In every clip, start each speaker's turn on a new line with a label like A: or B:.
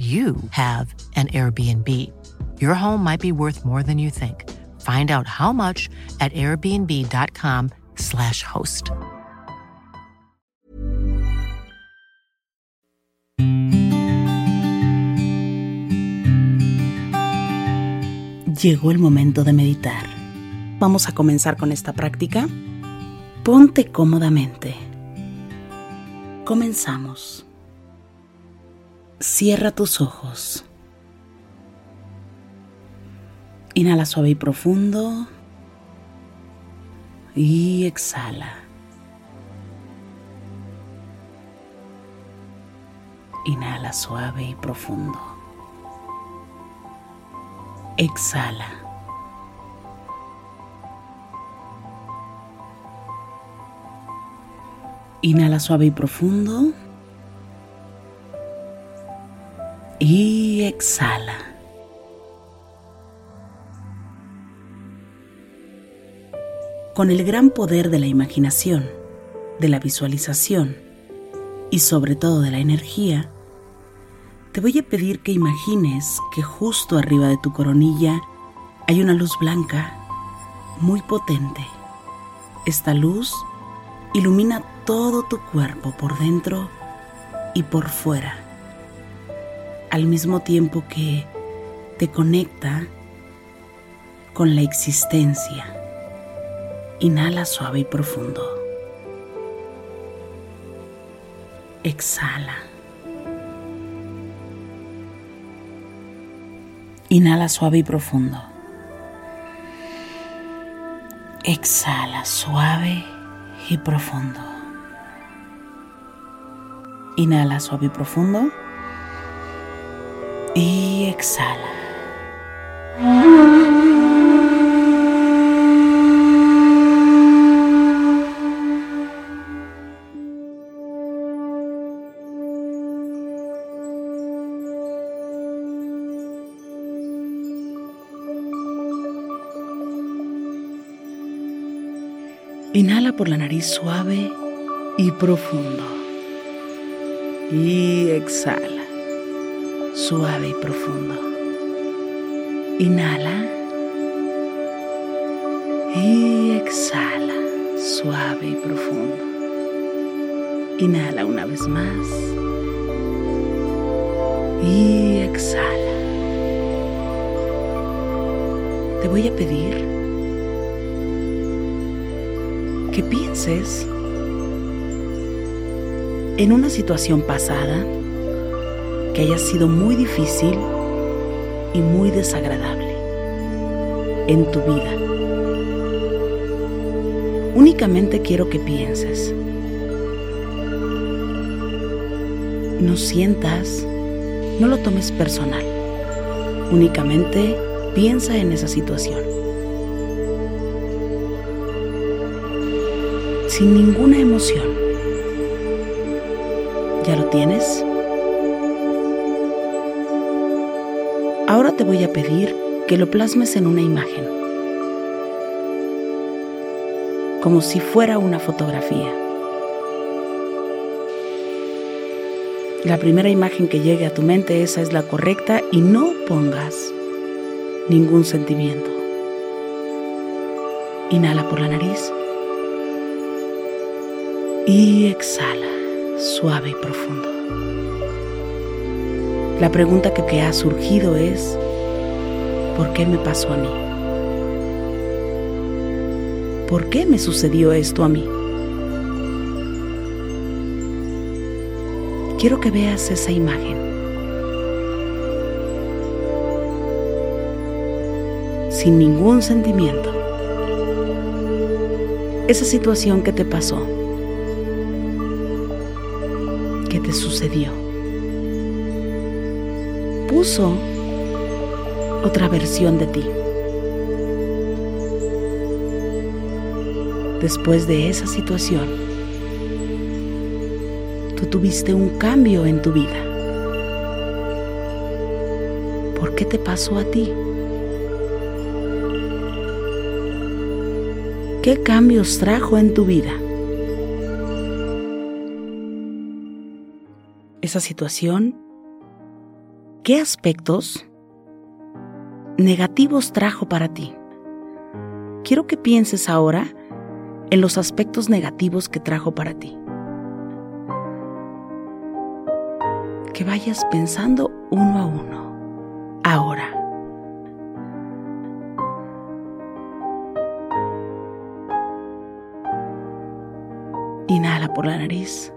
A: you have an Airbnb. Your home might be worth more than you think. Find out how much at airbnb.com/slash host.
B: Llegó el momento de meditar. Vamos a comenzar con esta práctica. Ponte cómodamente. Comenzamos. Cierra tus ojos. Inhala suave y profundo. Y exhala. Inhala suave y profundo. Exhala. Inhala suave y profundo. Y exhala. Con el gran poder de la imaginación, de la visualización y sobre todo de la energía, te voy a pedir que imagines que justo arriba de tu coronilla hay una luz blanca muy potente. Esta luz ilumina todo tu cuerpo por dentro y por fuera, al mismo tiempo que te conecta con la existencia. Inhala suave y profundo. Exhala. Inhala suave y profundo. Exhala suave y profundo. Inhala suave y profundo. Y exhala. Inhala por la nariz suave y profundo. Y exhala, suave y profundo. Inhala. Y exhala, suave y profundo. Inhala una vez más. Y exhala. Te voy a pedir que pienses en una situación pasada que haya sido muy difícil y muy desagradable en tu vida. Únicamente quiero que pienses. No sientas, no lo tomes personal. Únicamente piensa en esa situación. sin ninguna emoción. ¿Ya lo tienes? Ahora te voy a pedir que lo plasmes en una imagen, como si fuera una fotografía. La primera imagen que llegue a tu mente, esa es la correcta y no pongas ningún sentimiento. Inhala por la nariz y exhala suave y profundo. La pregunta que te ha surgido es, ¿por qué me pasó a mí? ¿Por qué me sucedió esto a mí? Quiero que veas esa imagen. Sin ningún sentimiento. Esa situación que te pasó que te sucedió. Puso otra versión de ti. Después de esa situación, tú tuviste un cambio en tu vida. ¿Por qué te pasó a ti? ¿Qué cambios trajo en tu vida? Esa situación, ¿qué aspectos negativos trajo para ti? Quiero que pienses ahora en los aspectos negativos que trajo para ti. Que vayas pensando uno a uno, ahora. Inhala por la nariz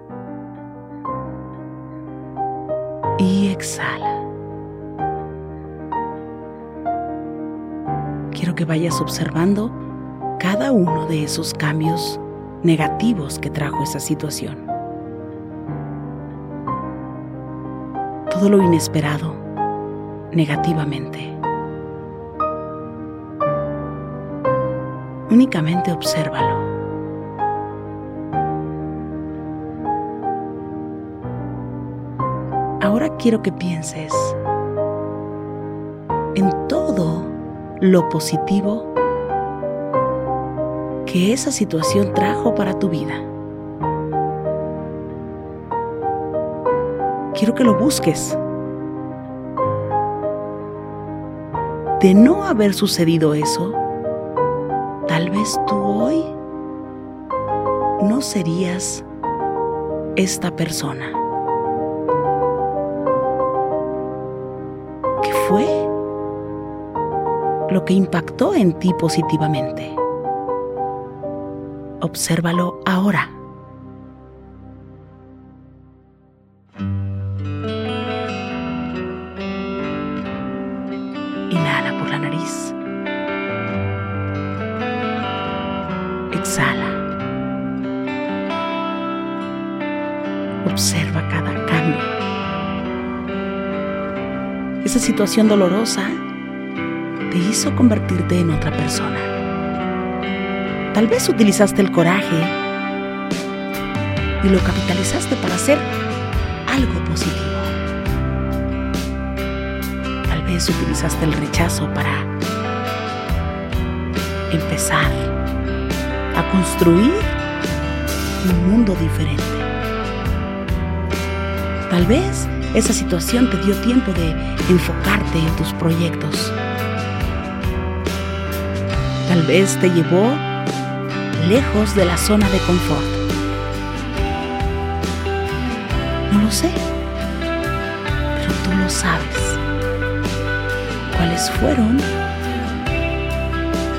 B: y exhala. Quiero que vayas observando cada uno de esos cambios negativos que trajo esa situación. Todo lo inesperado negativamente. Únicamente obsérvalo. Ahora quiero que pienses lo positivo que esa situación trajo para tu vida. Quiero que lo busques. De no haber sucedido eso, tal vez tú hoy no serías esta persona. Lo que impactó en ti positivamente? Obsérvalo ahora. Inhala por la nariz. Exhala. Observa cada cambio. Esa situación dolorosa hizo convertirte en otra persona. Tal vez utilizaste el coraje y lo capitalizaste para hacer algo positivo. Tal vez utilizaste el rechazo para empezar a construir un mundo diferente. Tal vez esa situación te dio tiempo de enfocarte en tus proyectos. Tal vez te llevó lejos de la zona de confort? No lo sé, pero tú lo sabes. ¿Cuáles fueron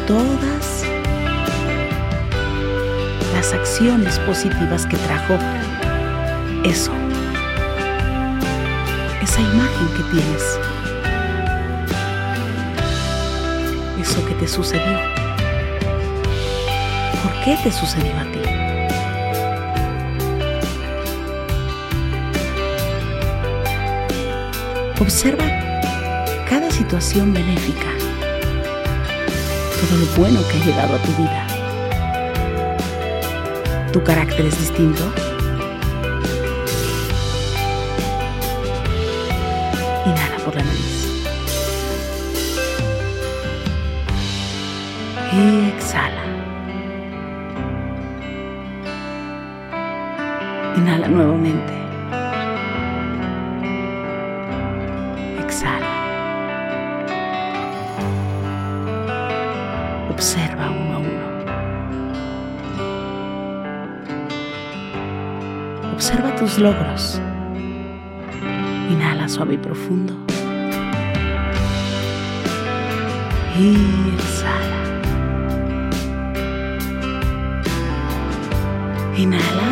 B: todas las acciones positivas que trajo eso? Esa imagen que tienes. Eso que te sucedió. ¿Por qué te sucedió a ti? Observa cada situación benéfica, todo lo bueno que ha llegado a tu vida. ¿Tu carácter es distinto? Logros. Inhala suave y profundo. Y exhala. Inhala.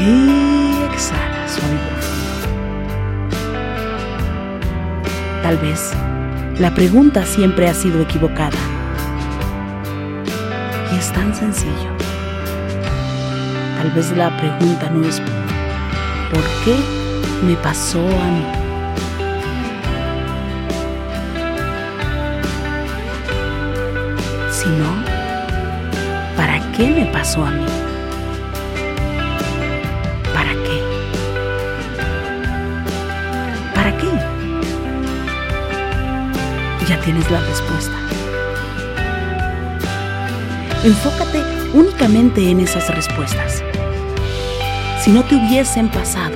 B: Y exhala suave y profundo. Tal vez la pregunta siempre ha sido equivocada. Y es tan sencillo. Tal vez la pregunta no es ¿por qué me pasó a mí? Sino ¿para qué me pasó a mí? ¿Para qué? ¿Para qué? Ya tienes la respuesta. Enfócate únicamente en esas respuestas. Si no te hubiesen pasado,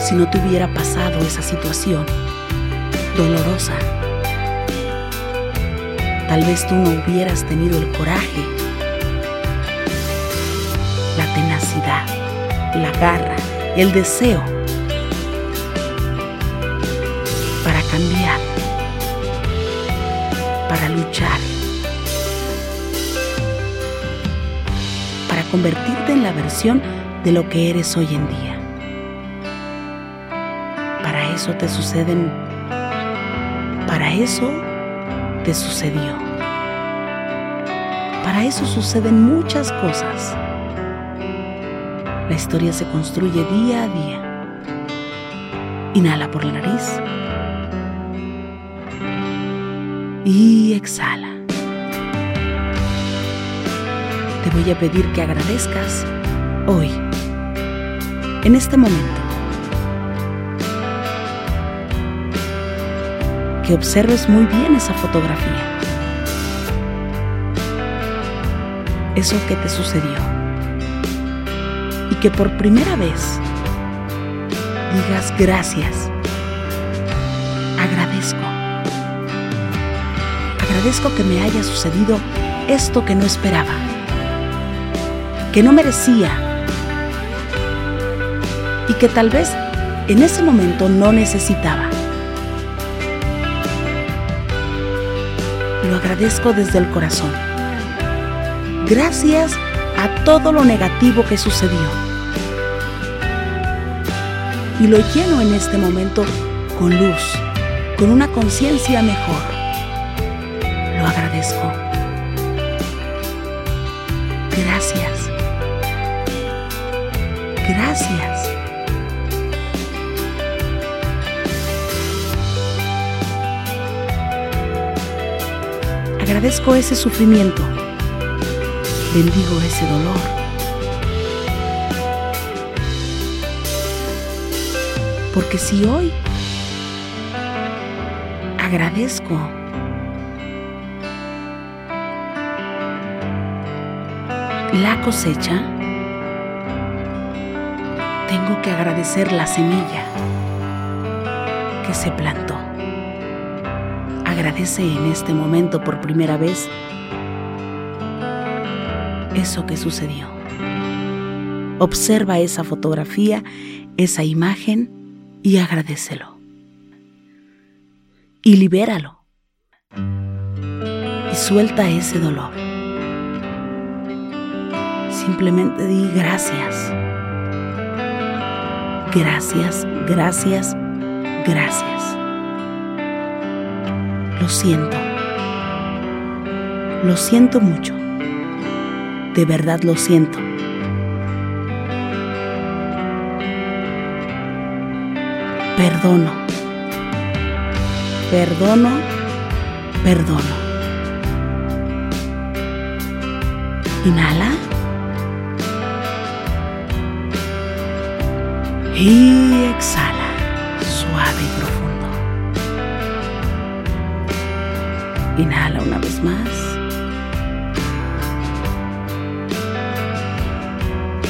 B: si no te hubiera pasado esa situación dolorosa, tal vez tú no hubieras tenido el coraje, la tenacidad, la garra, el deseo para cambiar, para luchar, para convertirte en la versión de lo que eres hoy en día. Para eso te suceden, para eso te sucedió. Para eso suceden muchas cosas. La historia se construye día a día. Inhala por la nariz. Y exhala. Te voy a pedir que agradezcas hoy en este momento. Que observes muy bien esa fotografía. Eso que te sucedió. Y que por primera vez digas gracias. Agradezco. Agradezco que me haya sucedido esto que no esperaba. Que no merecía y que tal vez en ese momento no necesitaba. Lo agradezco desde el corazón. Gracias a todo lo negativo que sucedió. Y lo lleno en este momento con luz, con una conciencia mejor. Lo agradezco. Gracias. Gracias. Agradezco ese sufrimiento. Bendigo ese dolor. Porque si hoy agradezco la cosecha, tengo que agradecer la semilla que se plantó agradece en este momento por primera vez eso que sucedió. Observa esa fotografía, esa imagen y agradecelo. Y libéralo. Y suelta ese dolor. Simplemente di gracias. Gracias, gracias, gracias. Lo siento. Lo siento mucho. De verdad lo siento. Perdono. Perdono. Perdono. Inhala. Y exhala. Suave y profundo. Inhala una vez más.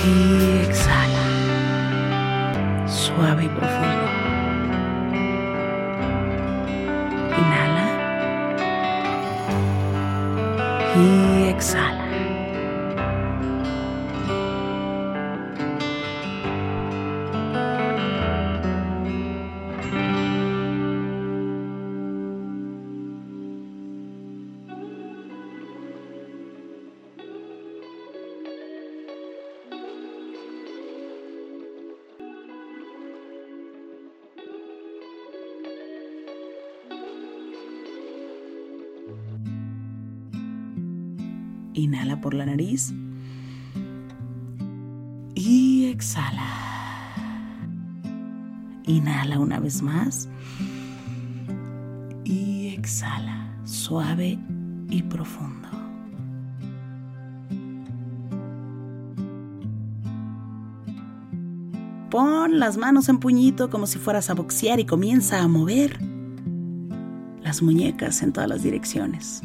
B: Y exhala. Suave y profundo. inhala por la nariz y exhala. Inhala una vez más y exhala, suave y profundo. Pon las manos en puñito como si fueras a boxear y comienza a mover las muñecas en todas las direcciones.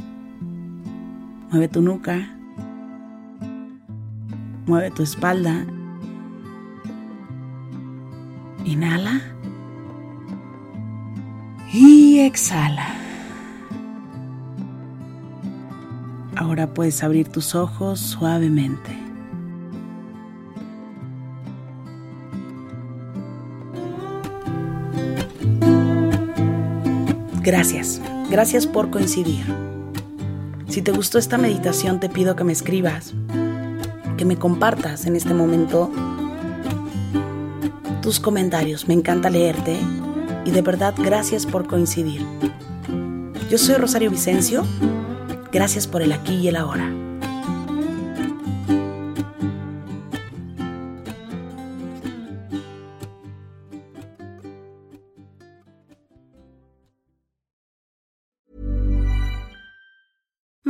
B: Mueve tu nuca. Mueve tu espalda. Inhala. Y exhala. Ahora puedes abrir tus ojos suavemente. Gracias, gracias por coincidir. Si te gustó esta meditación te pido que me escribas, que me compartas en este momento tus comentarios. Me encanta leerte y de verdad gracias por coincidir. Yo soy Rosario Vicencio, gracias por el aquí y el ahora.